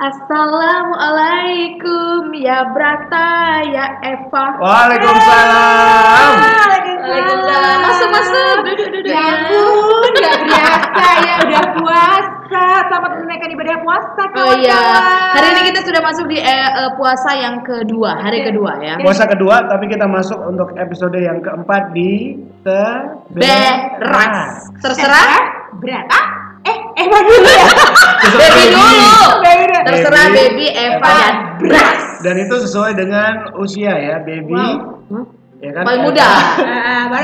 Assalamualaikum ya Brata ya Eva. Waalaikumsalam. Waalaikumsalam. Masuk masuk. Duduk duduk. Ya ampun, nggak biasa ya udah puasa. Selamat menunaikan ibadah puasa Oh kawan-kawan. iya, hari ini kita sudah masuk di eh, eh, puasa yang kedua, hari kedua ya. Puasa kedua, tapi kita masuk untuk episode yang keempat di Beras. Terserah Berapa? Eh, Eva dulu ya. baby dulu. Baby dulu. Terserah Baby, baby Eva Eva, dan Beras. Dan itu sesuai dengan usia ya, baby. Wow. Ya kan? Paling muda. Ah,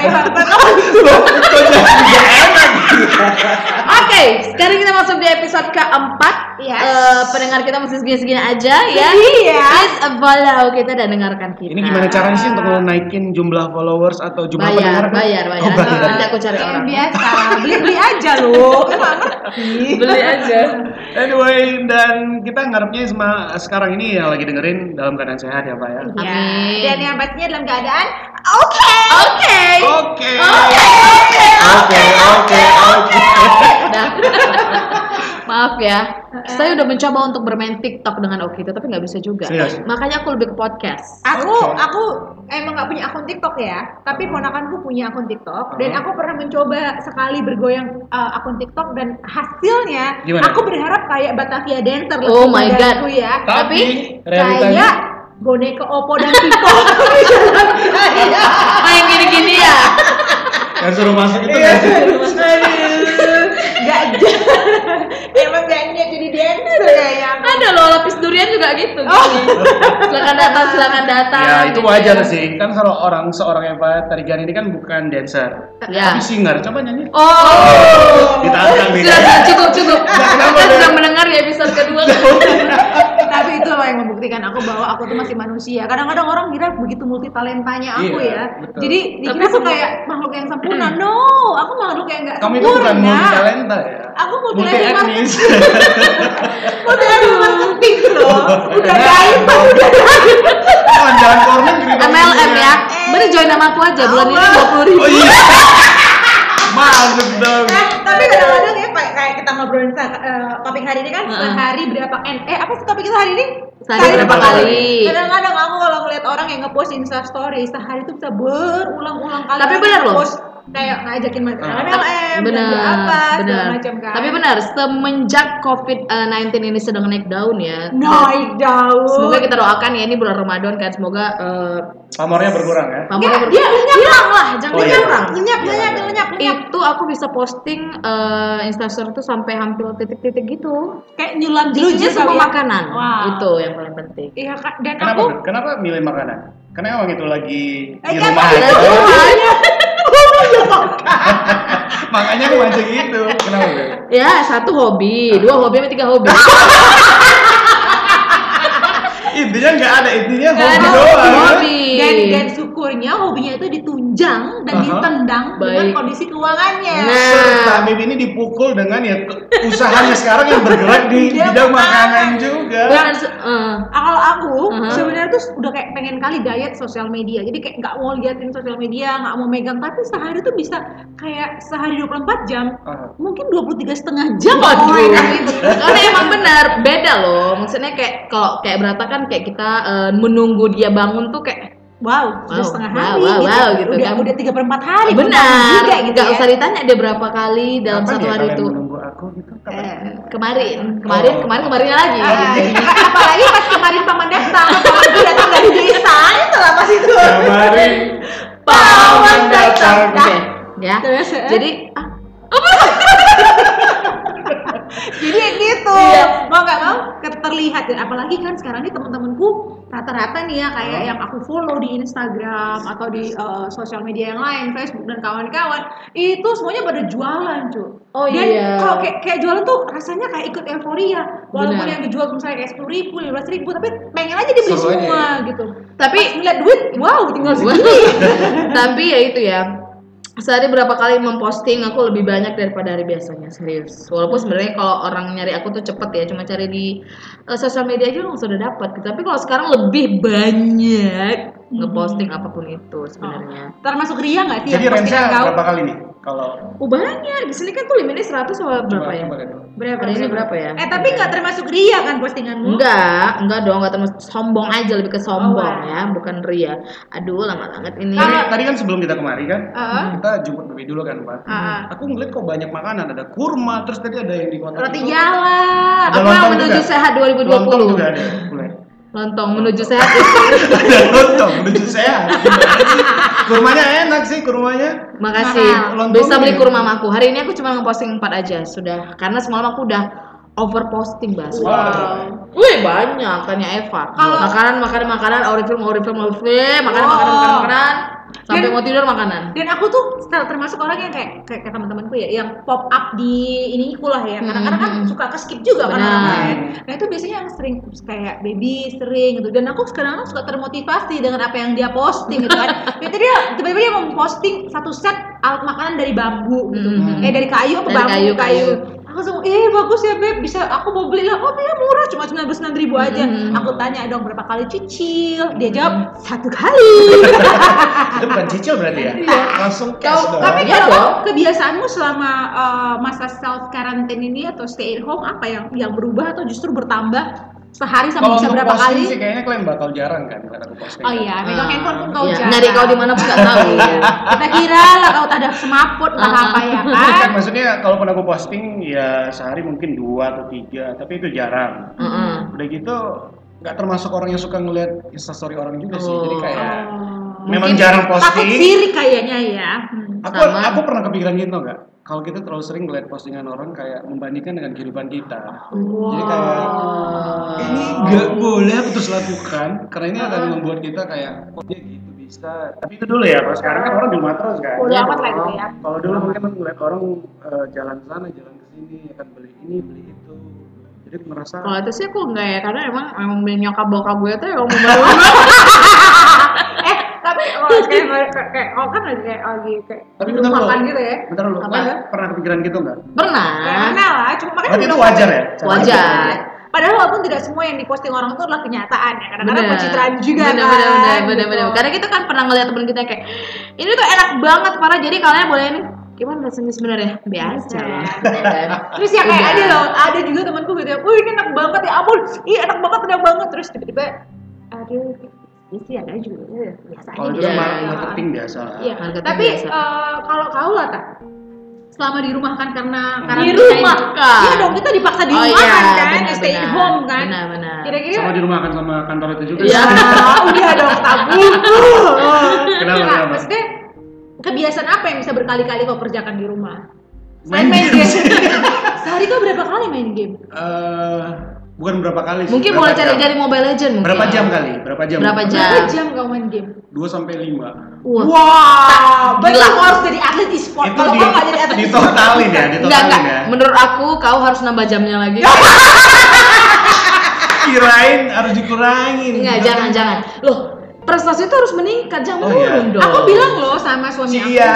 Oke, sekarang kita masuk di episode keempat. Yes. Eh, pendengar kita masih segini-segini aja ya. Iya. Please follow kita dan dengarkan kita. Ini gimana caranya sih untuk naikin jumlah followers atau jumlah bayar, pendengar? bayar, bayar. Oh, bayar. nanti aku cari orang. biasa, beli-beli aja loh. Emang ngerti. Beli aja. Anyway, dan kita ngarepnya sama sekarang ini yang lagi dengerin dalam keadaan sehat ya Pak ya. Ya, Amin. Dan yang pastinya dalam keadaan oke. Oke. Oke. Oke. Oke, oke, oke. Maaf ya, saya udah mencoba untuk bermain TikTok dengan Okito, tapi nggak bisa juga. Serius? Makanya aku lebih ke podcast. Aku Oke. aku emang nggak punya akun TikTok ya, tapi ponakanku punya akun TikTok dan Uh-huh. aku pernah mencoba sekali bergoyang uh, akun TikTok dan hasilnya Gimana? aku berharap kayak Batavia Dancer Oh my God. ya. Tapi kayak realitanya boneka Oppo dan Vivo. Oh yang gini-gini ya? yang suruh masuk itu Iya. nggak sih? Gak emang gak niat jadi dancer kayaknya. Ada loh lapis durian juga gitu. Oh. Silakan datang, silakan datang. Ya itu gitu wajar ya. sih. Kan kalau orang seorang Eva Tarigan ini kan bukan dancer, Ya. tapi singer. Coba nyanyi. Oh. Ditantang nih. Sudah, cukup, cukup. kenapa, Kita sudah mendengar di episode kedua. tapi itu loh yang membuktikan aku bahwa aku tuh masih manusia kadang-kadang orang kira begitu multi talentanya aku Iya, ya betul. jadi dikira aku semua- kayak makhluk yang sempurna no aku makhluk yang nggak Kamu itu sempurna bukan multi talenta ya. aku multi etnis. multi talenta marketing loh udah gaib udah gaib Kan kornet gitu. MLM ya. Beri join nama aku aja bulan ini dua puluh ribu. Oh iya. Masuk dong. Eh, tapi kadang-kadang ya kayak kayak kita ngobrolin eh, topik hari ini kan Heeh. sehari berapa eh, eh apa sih topik kita hari ini Sehari berapa kali? kadang-kadang aku kalau ngeliat orang yang ngepost insta story sehari itu bisa berulang-ulang kali Tapi benar loh. Kayak ngajakin makan Ah. MLM benar apa segala benar macam kan tapi benar semenjak covid 19 ini sedang naik daun ya naik daun semoga kita doakan ya ini bulan ramadan kan semoga eh, Pamornya berkurang ya. pamornya ber- dia lenyap hilang lah jangan Oh, iya. hilang lenyap lenyap lenyap lenyap itu aku bisa posting eh, instastory tuh sampai hampir titik-titik gitu kayak nyulam semua kali ya. makanan Wow. itu yang paling penting iya dan Kenapa? aku? Kenapa milih makanan? Karena emang itu lagi Eh, di kan rumah aja. Makanya aku mancing gitu. Kenapa? Ya satu hobi dua hobi tiga hobi Intinya nggak ada intinya Nggak hobi ada doang. hobi dan dan syukurnya hobinya itu ditunjang dan Aha. ditendang dengan Baik. kondisi keuangannya Nah. Serta Beb ini dipukul dengan ya usahanya sekarang yang bergerak di Dia bidang makanan. makanan juga. Benar, se- eh. kalau aku Aha. sebenarnya tuh udah kayak pengen kali diet sosial media jadi kayak nggak mau liatin sosial media nggak mau megang tapi sehari tuh bisa kayak sehari 24 jam Ah. mungkin 23 setengah jam Waduh. mau megang itu Karena emang benar beda loh. Maksudnya kayak kalau kayak berata kan kayak kita eh, menunggu dia bangun tuh kayak wow sudah Wow, setengah wow, hari wow, gitu. wow, gitu udah kan. udah tiga per empat hari benar. juga gitu Nggak ya. usah ditanya dia berapa kali dalam Kapan satu ya hari itu. menunggu aku gitu? Kapan? Eh, Kemarin, kemarin, Oh. kemarin, kemarinnya lagi. ah, gitu. apalagi pas kemarin paman datang paman datang dari desa itu lah pas itu Kemarin Paman datang. Nah, Oke, ya. terus, eh? Jadi ah, jadi ya gitu Iya. mau nggak mau terlihat. Dan apalagi kan sekarang ini teman-temanku rata-rata nih ya kayak yang aku follow di Instagram atau di eh, sosial media yang lain Facebook dan kawan-kawan itu semuanya pada jualan cuy Oh dan iya. kalau kayak, kayak jualan tuh rasanya kayak ikut euforia. Walaupun Benar. yang dijual misalnya kayak sepuluh ribu lima ribu tapi pengen aja dibeli semua gitu. Tapi Pas ngeliat duit wow tinggal segini. Tapi ya itu ya sehari berapa kali memposting aku lebih banyak daripada hari biasanya serius. Walaupun sebenarnya kalau orang nyari aku tuh cepet ya cuma cari di eh, sosial media aja langsung udah dapat tapi kalau sekarang lebih banyak ngeposting apa pun itu sebenarnya. Termasuk Ria nggak sih Jadi kau? berapa kali nih Kalau Oh banyak, di sini kan tuh limitnya 100 sama berapa coba, ya? Berapa? Hari ini berapa ya? Eh tapi nggak termasuk ria kan postinganmu? Enggak, enggak dong, enggak termasuk sombong aja lebih ke sombong Oh, ya, bukan ria. Aduh, lama banget ini. Tadi, tadi kan sebelum kita kemari kan, Heeh. kita jemput Baby dulu kan, Pak. Ah, Aku ngeliat kok banyak makanan, ada kurma, terus tadi ada yang di kota roti jalan. Apa menuju sehat 2020? Lontong juga ada. Lontong menuju sehat. ada lontong menuju sehat. Kurmanya enak sih kurmanya. Makasih. Lontong Bisa beli kurma mamaku. Hari ini aku cuma ngeposting 4 aja sudah. Karena semalam aku udah over posting bahas. Wow. Wih banyak tanya Eva. Kalau- makanan makanan makanan oriflame oriflame oriflame makanan makanan makanan makanan sampai Dan- mau tidur makanan. Dan aku tuh ter- termasuk orang yang kayak kayak, kayak teman-temanku ya, yang pop up di ini lah ya. Kadang-kadang kan Hmm. suka ke skip juga kan orang lain. Nah itu biasanya yang sering kayak baby sering gitu. Dan aku sekarang suka termotivasi dengan apa yang dia posting gitu kan. Jadi dia tiba-tiba dia memposting satu set alat makanan dari bambu gitu. Hmm. Eh dari kayu apa Dari bambu kayu, kayu. Aku langsung, eh bagus ya beb, bisa aku mau beli lah. Oh iya murah, cuma sembilan belas ribu aja. Hmm. Aku tanya dong berapa kali cicil. Dia jawab satu kali. Itu bukan cicil berarti ya? Langsung cash dong. tapi Iya kalau dong. kebiasaanmu selama uh, masa self quarantine ini atau stay at home apa yang yang berubah atau justru bertambah sehari sama kalau bisa berapa posting kali? sih kayaknya kalian bakal jarang kan ngeliat aku posting. Oh iya, megang Ah, handphone pun kau iya. jarang. Nyari kau di mana pun nggak tahu. Iya. Kita kira lah kau tak ada semaput entah Ah, apa ya Kan kan? maksudnya kalaupun aku posting ya sehari mungkin dua atau tiga, tapi itu jarang. Heeh. Udah gitu nggak termasuk orang yang suka ngeliat instastory orang juga sih. Jadi Oh. kayak Oh. memang Mungkin jarang Takut posting. sirik kayaknya ya. Hmm. Aku Sama. aku pernah kepikiran gitu nggak? Kalau kita terlalu sering ngeliat postingan orang kayak membandingkan dengan kehidupan kita. Jadi kayak ini nggak boleh aku terus lakukan karena ini akan membuat kita kayak oh dia gitu bisa. Tapi itu dulu ya. Kalau sekarang kan orang di rumah terus kan. Udah Iya amat lah gitu ya. Kalau dulu mungkin ngeliat orang eh, jalan sana, jalan ke sini, akan beli ini, beli itu. Jadi merasa Kalau itu sih aku enggak ya, karena emang emang nyokap bokap gue tuh emang eh tapi oh, kayak kayak kayak oh kan lagi kayak lagi kayak Tapi bentar dulu. gitu ya. Bentar dulu, Apa ya? pernah kepikiran gitu nggak? pernah. Karena lah, cuma makanya Berarti itu wajar ya? Wajar. Padahal walaupun tidak semua yang diposting orang itu adalah kenyataan ya, kadang-kadang Bener. pencitraan juga bener, kan. bener, bener, bener, gitu. bener. Karena kita kan pernah ngeliat temen kita kayak ini tuh enak banget parah jadi kalian boleh ini gimana rasanya sebenarnya biasa lah. Terus ya kayak Udah. ada loh, ada juga temanku gitu ya, wih ini enak banget ya ampun, iya enak banget, enak banget. Terus tiba-tiba, aduh, sih ada juga, ya, biasa Kalau itu kan Iya. mar- marketing biasa. Iya, Marketing tapi biasa. eh, kalau kau lah tak, selama di rumah kan karena karena Di rumah kan? Iya dong, kita dipaksa di Oh rumah iya, kan, benar, stay at benar. home kan. Benar, benar. Kira-kira Sama di rumah kan sama kantor itu juga. Iya. Ah, udah dong tabu. Kenapa, Nggak, kenapa? Maksudnya kebiasaan apa yang bisa berkali-kali kau kerjakan di rumah? Main main game. Sehari kau berapa kali main game? Eh, bukan berapa kali sih. Mungkin berapa boleh cari jam. dari Mobile Legend mungkin. Berapa jam kali? Berapa jam? Berapa jam? Berapa jam kau main game? 2 sampai 5. Wah. Wow, berarti kau harus jadi atlet e-sport. Itu Kalau di, kau nggak jadi atlet e-sport, ditotalin ya, Enggak, ditotalin enggak. ya. Menurut aku kau harus nambah jamnya lagi. Kirain harus dikurangin. Enggak, jangan, jangan. Loh, prestasi itu harus meningkat, jangan Oh, iya. menurun dong. Aku bilang loh sama suami aku. Iya.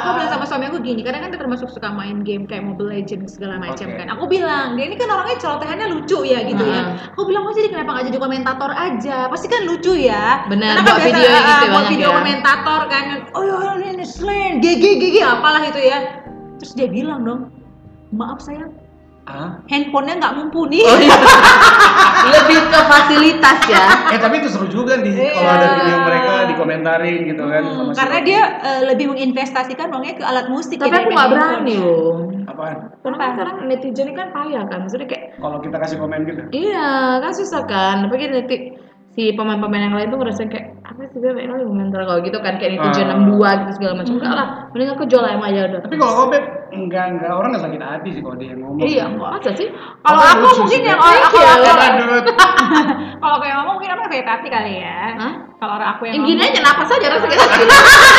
Aku bilang sama suami aku gini, karena kan dia termasuk suka main game kayak Mobile Legends segala macam Oke. kan. Aku bilang, dia ini kan orangnya celotehannya lucu ya gitu ya. Ah. Aku bilang, oh jadi kenapa nggak jadi komentator aja? Pasti kan lucu ya. Benar, Karena buat kan biasa, video ah, gitu buat banyak video ya. komentator kan. Oh ya ini slang, GG GG apalah itu ya. Terus dia bilang dong, maaf sayang, Ah. handphonenya nggak mumpuni. Oh, iya. Lebih ke fasilitas ya. Eh tapi itu seru juga nih Iya. kalau ada video mereka dikomentarin gitu kan Hmm, sama karena dia eh, lebih menginvestasikan uangnya ke alat musik. Tapi ya, aku nggak berani loh. apaan? Karena kan sekarang netizen ini kan payah kan, maksudnya kayak Kalau kita kasih komen gitu. Iya, kan susah kan. Tapi kan nanti si pemain-pemain yang lain tuh ngerasain kayak apa sih gue pengen kali komentar kalau gitu kan kayak netizen Ah. 62 gitu segala macam. Enggak lah, mending aku jual ayam aja udah. Tapi kalau kau Beb, enggak enggak orang enggak sakit hati sih kalau dia yang ngomong. Iya, masa sih? Kalau Apa aku mungkin yang orang aku aku Apa, Dut? kalau kayak ngomong mungkin aku sakit hati kali ya. Hah? Kalau orang aku yang Yang gini aja napas aja rasa sakit hati.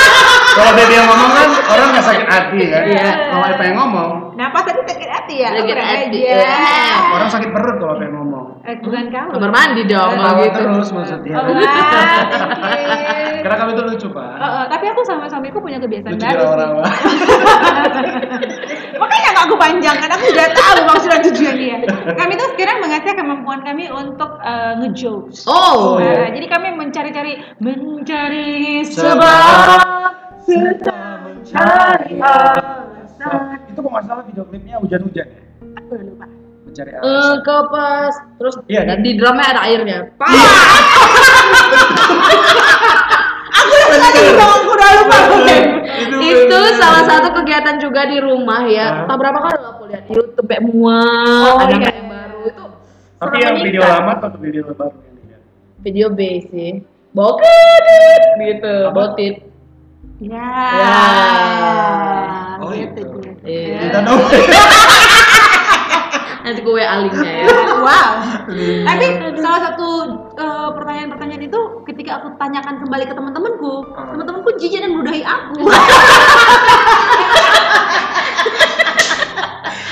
Kalau Beb yang ngomong kan orang enggak sakit hati kan. Iya. Kalau apa yang ngomong, Napas tadi sakit hati ya. Sakit hati, aja. iya. orang sakit perut kalau apa yang ngomong. Eh, bukan kamu. Kamar mandi dong kalau gitu. terus maksudnya. Oh. Karena kamu itu lucu, Pak. Eh, eh, tapi aku sama suamiku punya kebiasaan Lucu baru. sih. rawa-rawa. Makanya nggak aku panjangkan, aku udah tahu maksudnya tujuan dia. Kami tuh sekarang mengasah kemampuan kami untuk eh, ngejokes. Oh. Nah, jadi kami mencari-cari mencari Sebab serta mencari alasan. Itu kok nggak salah video klipnya hujan-hujan ya? Aku udah lupa. Mencari Eh, alasan. ke pas terus Iya, dan di drumnya ada airnya. Aku udah tadi bilang aku udah lupa. Itu itu salah satu kegiatan juga di rumah ya. Ah. Tak berapa kali aku lihat di YouTube kayak muak, Oh, ada iya. kayak baru itu. Tapi yang video lama atau video baru yang video B sih. Boket gitu, botit. Ya. Ya. Oh, gitu. itu. gitu. Iya. Kita gue alingnya ya. Wow. Tapi salah satu eh, pertanyaan-pertanyaan itu ketika aku tanyakan kembali ke teman-temanku, Ah. teman-temanku jijik dan meludahi aku.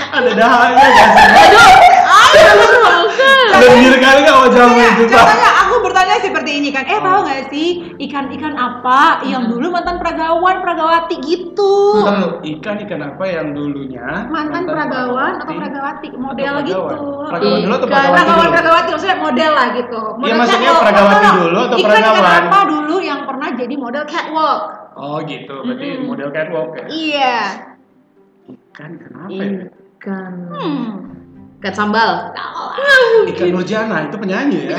Ada dahannya kan sih? Aduh, Lebih kali nggak wajahmu Iya, itu tak? contohnya bertanya seperti ini kan, eh Oh. tahu nggak sih ikan-ikan apa yang dulu mantan peragawan peragawati gitu? Bentar dulu, ikan ikan apa yang dulunya Mantan peragawan atau peragawati model Atau gitu. peragawan? Dulu atau Ikan. peragawati Peragawan dulu? peragawati maksudnya model lah gitu. Modelnya maksudnya catwalk. peragawati dulu atau Ikan-ikan peragawan? apa dulu yang pernah jadi model catwalk? Oh gitu, berarti Mm-mm. model catwalk ya? Iya. Ikan kenapa ya? Ikan. Hmm. Ikan sambal. Ikan Nurjana itu penyanyi ya?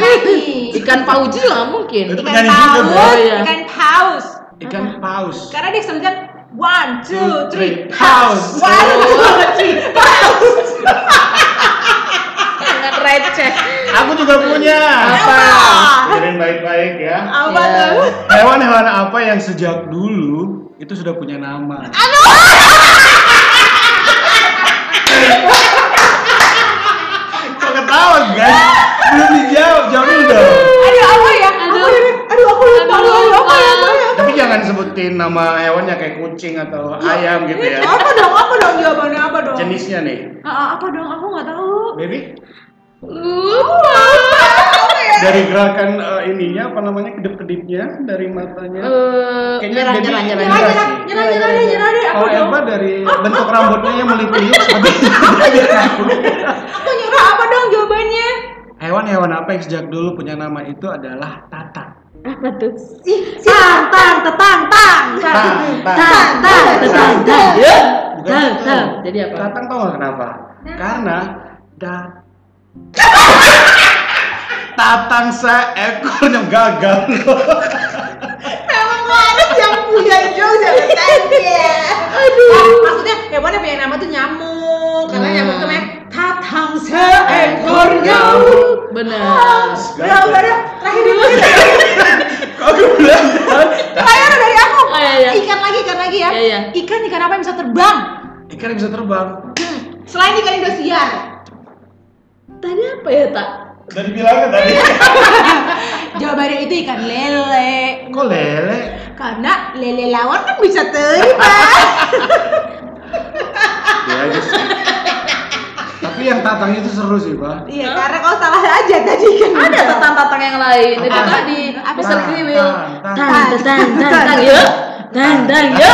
Ikan pauji lah mungkin. Itu Ikan paus, Bro. Iya. ikan paus. Ikan paus. Karena dia sebenarnya one, two, three, Paus. One, two, three, paus. Sangat receh. Aku juga punya. Apa? Dengerin baik-baik ya. Apa Iya. tuh? Hewan-hewan apa yang sejak dulu itu sudah punya nama? Kok ketawa guys? Belum dijawab, jawab dulu dong. Aduh apa ya? Aduh. Aduh, aku lupa. Aduh, Aduh, apa ya? lupa. Apa ya? Tapi jangan sebutin nama hewannya kayak kucing atau ayam gitu ya. Apa dong? Apa dong jawabannya apa dong? Jenisnya nih. Ah, ah, apa dong? Aku nggak tahu. Baby, Lupa. dari gerakan eh, ininya apa namanya kedip-kedipnya dari matanya. Eh, Kayaknya nyerah, nyerah, nyerah, Nyerah, Iya nyerah, sih. nyerah, nyerah nyerah deh. Apa Kalau dong? Eva dari bentuk rambutnya yang melipir seperti Aku nyerah apa dong? Hewan-hewan apa yang sejak dulu punya nama itu adalah tatang. Apa tuh? Ih, tang, tang, tetang, tang, Tang, tang. Tang, tang, tang, tang. Ya. Tang, tang. Jadi apa? Tatang tau gak kenapa? Karena da tatang seekornya gagal. Emang ada yang punya jauh sama tanya. Aduh. maksudnya hewan yang punya nama tuh nyamuk. Karena Hmm. nyamuk tuh namanya tatang seekor nyamuk. Benar. Udah. Terakhir dulu. Kok aku bilang? Terakhir dari aku. Oh, iya, iya. Ikan lagi, ikan lagi ya. Iya, iya. Ikan, ikan apa yang bisa terbang? Ikan yang bisa terbang. Hmm. Selain ikan Indosiar. Tadi apa ya, Tak? Udah dibilangnya tadi. Jawabannya itu ikan lele. Kok lele? Karena lele lawan kan bisa terbang. Dia aja sih. Tapi yang tatang itu seru sih, Pak. Iya, karena kau salah aja tadi kan. Ada tatang-tatang yang lain. Itu tadi. Apa? Mr. Kriwil. Tang, Tang, tang, tang, tang, ya. Tang, tang, ya.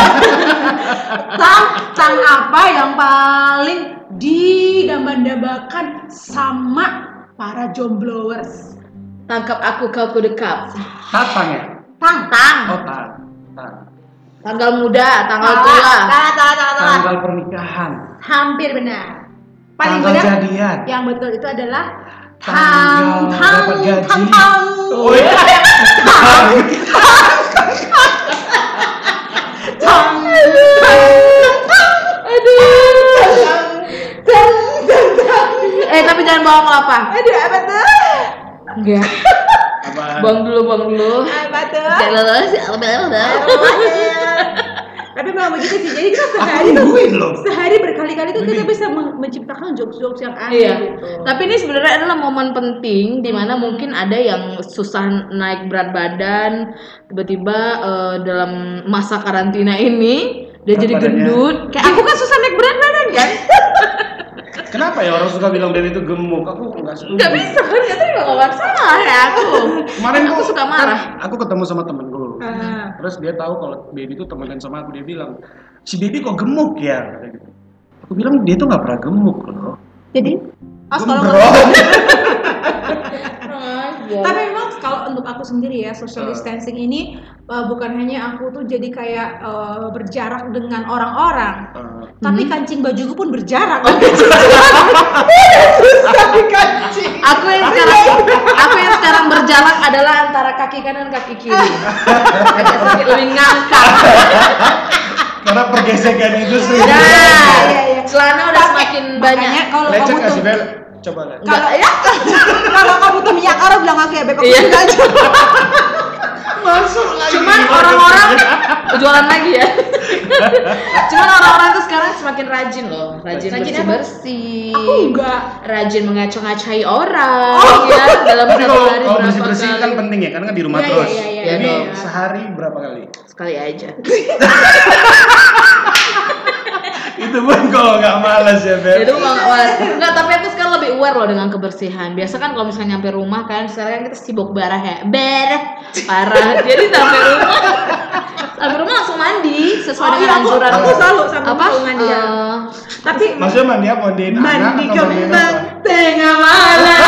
Tang, tang apa yang paling didambakan sama para jomblowers? Tangkap aku kau ku dekap. Tatang ya? Tang, tang. Oh, tang. Tang. Tanggal muda, tanggal tua. Tanggal pernikahan. Hampir benar. Paling Tanggal benar jadian. yang betul itu adalah tang, tang. Oh iya. Tang, tang, tang, tang, tang. Eh, tapi jangan bohong apa? Aduh, apa tuh? Enggak. Apa? Bohong dulu, bohong dulu. Apa tuh? Ya, leles. Tapi memang begitu sih. Jadi kita sehari Aku tuh sehari berkali-kali tuh kita bisa men- menciptakan jokes-jokes yang aneh Iya. gitu. Tapi ini sebenarnya adalah momen penting di mana mungkin ada yang susah naik berat badan, tiba-tiba eh, dalam masa karantina ini dia Berat jadi badannya. gendut. Kayak aku kan susah naik berat badan kan? Kenapa ya orang suka bilang baby itu gemuk? Aku nggak setuju. Gak bisa kan? Itu juga gak masalah ya aku. Kemarin aku tuh suka marah. kan aku ketemu sama Ah. Terus dia tahu kalau baby itu temenan sama aku. Dia bilang, si baby kok gemuk ya? Gitu. Aku bilang dia tuh nggak pernah gemuk loh. Jadi, oh, kalau Gembrot. Tapi memang kalau untuk aku sendiri ya social Eh. distancing ini uh, bukan hanya aku tuh jadi kayak uh, berjarak dengan orang-orang, Eh, tapi Mhm. kancing bajuku pun berjarak. Oh, kancing. Aku yang sekarang aku yang sekarang berjalan adalah antara kaki kanan dan kaki kiri. Agak sedikit lebih ngangkat. karena pergesekan itu sih Nah, iya, iya. celana udah semakin banyak. Makanya kalau kamu tuh Bel coba lihat kalau ya kalau kamu tuh minyak arah bilang aku ya beb aku Iya. juga. masuk lagi Cuman orang-orang jualan lagi ya. Cuman orang-orang tuh sekarang semakin rajin loh, rajin, Rajin bersih bersih. Aku enggak. Rajin mengaco-ngacai orang ya dalam satu kalau hari kalau bersih bersih kali. kan penting ya karena kan di rumah Iya, terus iya, iya, iya, ini iya. sehari berapa kali sekali aja. itu pun kalau nggak malas ya Bel itu nggak aware. Nggak, tapi aku sekarang lebih aware loh dengan kebersihan. Biasa kan kalau misalnya nyampe rumah kan, sekarang kan kita sibuk barah ya, barah, parah. Jadi sampai rumah, sampai rumah langsung mandi sesuai Oh, dengan iya, aku- anjuran. aku selalu sampai apa? selalu mandi ya. Eh, Tapi maksudnya mandi apa mandiin anak mandi atau kembang apa tengah malam.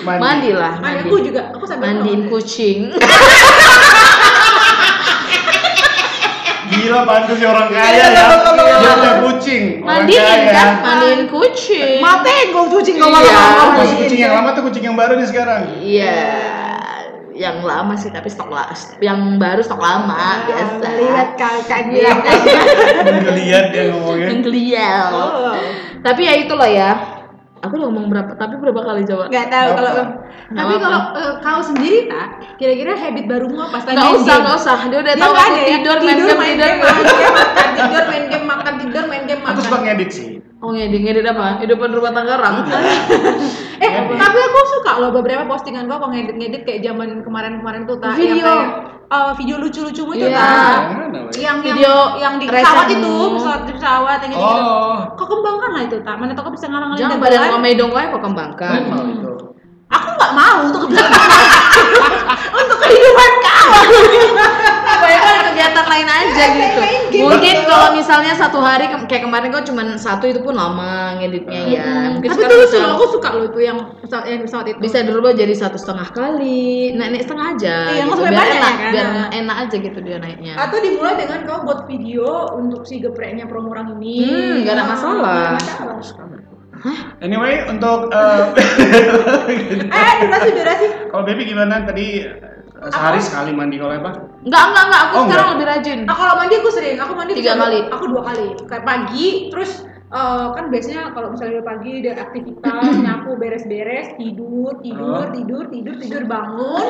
mandi mandi lah, Mandi mandi. aku juga, aku sampai Mandiin kucing. gila pantu si orang kaya Iya, ya dia punya kucing Mandiin kan, mandiin kucing. Mate gue kucing Iya. malam Oh, masih kucing yang lama tuh kucing yang baru nih sekarang Iya. Yang lama sih tapi stok lah, yang baru stok lama biasa. Lihat kakak Iya. dia. ngeliat dia ngomongnya Menggelial. Oh. Tapi ya itulah ya. Aku udah ngomong berapa, tapi berapa kali coba? Gak tahu kalau tapi kalau eh, kau sendiri tak kira-kira habit barumu apa main usah, game? nggak usah. Dia udah Dia tahu aku ya? tidur, main tidur, game, main tidur, game, main game, makan tidur, main game, makan tidur, main game, aku makan. suka ngedit sih Oh ngedit, ngedit apa? Hidupan rumah tangga orang. Eh, Ngedit. tapi aku suka loh beberapa postingan kau kau ngedit-ngedit kayak zaman kemarin-kemarin tuh tak Video. yang kayak eh, video lucu-lucumu itu Iya. tak yang yang Video yang, yang di pesawat itu pesawat di pesawat yang gitu, -gitu. oh kau kembangkan lah itu tak mana tau kau bisa ngalang-ngalangin Jangan badan komedi dong kau kembangkan. itu aku nggak mau untuk kehidupan untuk kehidupan kau Bayangkan kegiatan lain aja gitu. main game. Mungkin kalau misalnya satu hari ke- kayak kemarin kok cuma satu itu pun lama ngeditnya ya. Mungkin tapi tuh bisa, aku suka loh itu yang pesawat yang pesawat itu bisa dirubah jadi satu setengah kali, naik naik setengah aja. Iya, gitu. Biar banyak enak, ya kan? biar enak aja gitu dia naiknya. atau dimulai dengan kau buat video untuk si gepreknya promorang ini Hmm, nggak ada masalah. nggak ada masalah. Anyway untuk eh, eh durasi durasi kalau baby gimana tadi eh, sehari sekali mandi kalau apa Enggak, enggak, enggak. Aku Oh, sekarang enggak. lebih rajin. Ah, kalau mandi aku sering, aku mandi Tiga kali. Aku dua kali. Kayak pagi, terus eh, kan biasanya kalau misalnya pagi ada aktivitas nyapu, beres-beres, tidur, tidur, Oh. tidur, tidur, tidur, bangun,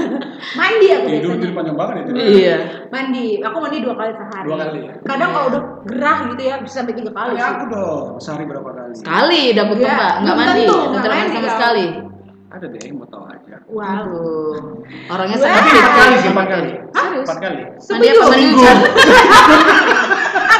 mandi aku tidur biasanya. tidur panjang banget itu Iya. Mandi, aku mandi dua kali sehari. Dua kali ya? Kadang kalau udah gerah gitu ya bisa sampai tiga kali. Aku dong sehari berapa kali Sekali dapet Iya, enggak? Enggak belum mandi. nggak mandi sama sekali. ada deh mau tahu aja Wow. Orangnya sangat tapi empat kali sih empat kali empat kali Mandi apa mandi Seminggu.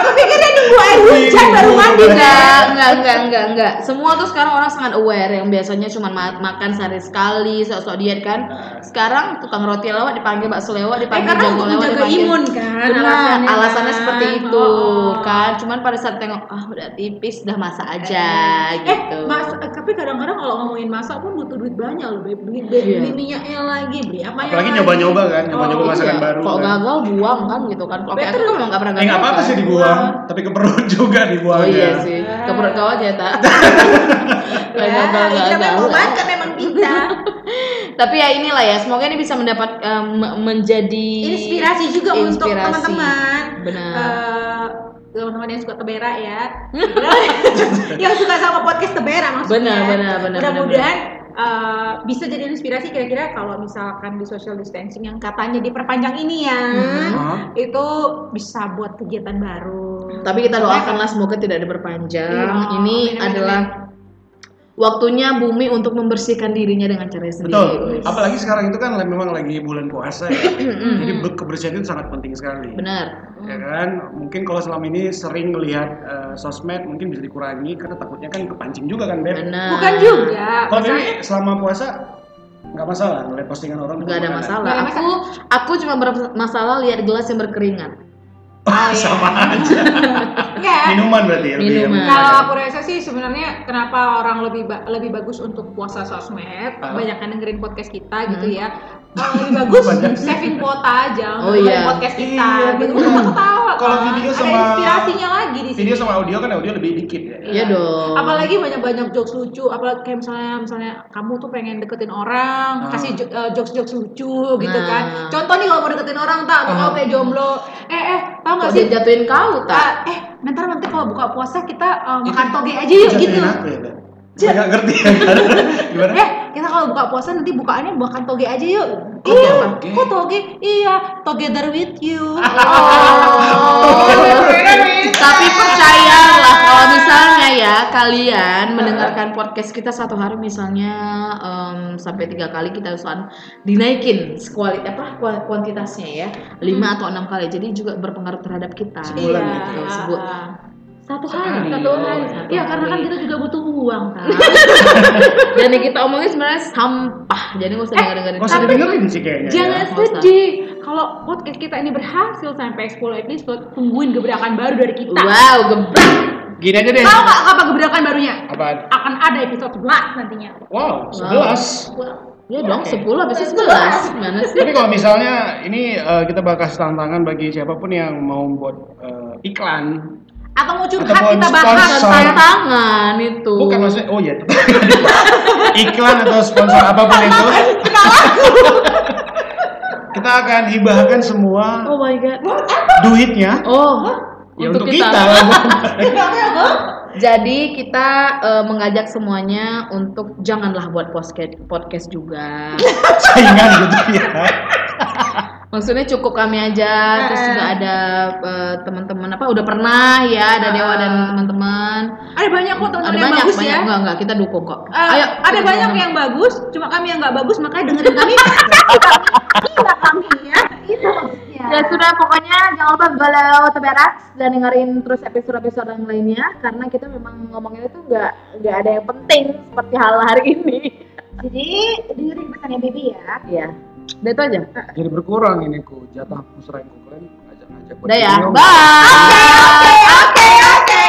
Aku pikir dia nunggu air hujan baru mandi. Enggak, enggak, enggak, enggak, enggak. Semua tuh sekarang orang sangat aware yang biasanya cuma ma- makan sehari sekali, sok-sok diet kan. Sekarang tukang roti lewat dipanggil bakso lewat, Eh, dipanggil jamu untuk lewat, dipanggil. imun kan Benar, alasannya, alasannya kan. seperti itu Oh. kan. Cuman pada saat tengok, ah udah tipis, udah masak aja Eh, gitu. mas, eh, tapi kadang-kadang kalau ngomongin masak pun butuh duit banyak loh, Beb. beli, beli, Iya. beli minyaknya lagi, beli apa apalagi nyoba-nyoba kan nyoba-nyoba Oh, masakan Iya, baru Kalau kan. gagal buang kan gitu kan. Kalau kayak aku Betul. kan emang gak pernah eh gagal. nggak apa-apa kan. sih dibuang tapi ke perut juga dibuang Oh iya ya. sih, ke perut kau aja tak. Kayak Ya, gagal ini namanya gagal. obat kan memang kita. Tapi ya inilah ya, semoga ini bisa mendapat em, menjadi Inspirasi juga untuk teman-teman. Benar. Eh, teman-teman yang suka tebera ya. yang suka sama podcast tebera maksudnya. Benar, benar, benar, Mudah-mudahan eh, bisa jadi inspirasi kira-kira kalau misalkan di social distancing yang katanya diperpanjang ini ya, Hah? itu bisa buat kegiatan baru. Tapi kita doakanlah semoga tidak diperpanjang. Iya, ini amin, amin, adalah waktunya bumi untuk membersihkan dirinya dengan cara sendiri. betul Wis. apalagi sekarang itu kan memang lagi bulan puasa ya jadi be- kebersihan itu sangat penting sekali Benar. ya kan mungkin kalau selama ini sering melihat eh, sosmed mungkin bisa dikurangi karena takutnya kan kepancing juga kan Beb Benar. Bukan juga. kalau ini selama puasa nggak masalah ngeliat postingan orang Gak ada masalah. Nggak Aku aku cuma bermasalah lihat gelas yang berkeringat. Oh, sama aja Enggak. minuman minuman berarti ya. lebih- Minuman. Kalau aku rasa sih sebenarnya kenapa orang lebih ba- lebih bagus untuk puasa sosmed, Ah. banyak yang dengerin podcast kita gitu ya. Kalau lebih bagus saving kuota aja Oh, untuk iya. podcast kita Iya, gitu. Kita ketawa Kalau kan. video Ada sama- inspirasinya lagi di sini. Video sama audio kan audio lebih dikit ya. Iya dong. Apalagi banyak-banyak jokes lucu, apalagi kayak misalnya misalnya kamu tuh pengen deketin orang, Ah. kasih eh, jokes-jokes lucu gitu Nah. kan. Contoh nih kalau mau deketin orang tak, atau Ah. kamu kayak jomblo, eh eh tau gak sih? jatuhin kau tak? Ah, eh nanti nanti kalau buka puasa kita eh, makan Itu toge aja yuk jatuhin gitu. Ya? Saya nggak ngerti ya. Gimana? Eh, kita kalau buka puasa nanti bukaannya makan toge aja yuk. Iya, toge? kok toge? Iya, together with you. Oh. Tapi percayalah kalau misalnya ya kalian mendengarkan podcast kita satu hari misalnya em, sampai tiga kali kita usahakan dinaikin kuali apa kuantitasnya ya lima atau enam kali jadi juga berpengaruh terhadap kita. Sebulan Iya. gitu. Sebu- Satu hari. Satu hari. Iya, karena kan kita juga butuh uang kan. Dan yang kita omongin sebenarnya sampah. Jadi nggak usah denger dengerin. Kok usah didengerin sih kayaknya. Jangan ya? nggak usah. sedih. Kalau podcast kita ini berhasil sampai 10 episode, tungguin gebrakan baru dari kita. Wow, gebrak. Gini aja deh. Tahu nggak apa gebrakan barunya? Apaan? Akan ada episode 11 nantinya. Wow, 11. Ya dong, Oke. 10 habis itu 11. Gimana sih? Tapi kalau misalnya ini eh, kita bakal kasih tantangan bagi siapa pun yang mau buat eh, iklan, Atau mau curhat Ataupun kita bahas. Tantangan itu. bukan maksudnya oh ya iklan atau sponsor apa pun itu, kita akan hibahkan semua Oh my god. duitnya Oh, ya untuk kita. lah. Jadi kita eh, mengajak semuanya untuk janganlah buat podcast podcast juga. Saingan gitu ya. Maksudnya cukup kami aja, terus juga ada eh, teman-teman apa udah pernah ya, ada Dewa dan teman-teman. Ada banyak kok teman Ada yang banyak, bagus banyak ya. enggak enggak kita dukung kok. Eh, Ayo, ada kita banyak yang bagus, cuma kami yang nggak bagus makanya dengerin kami. Gila kami ya. Itu maksudnya. Ya sudah pokoknya jangan lupa galau beras dan dengerin terus episode-episode yang lainnya karena kita memang ngomongin itu nggak nggak ada yang penting seperti hal hari ini. Jadi dengerin pesannya Baby ya. Iya. Udah itu aja. Jadi berkurang ini ku jatah musra yang ku klaim ngajak-ngajak buat Udah ya. Bye. Oke, oke.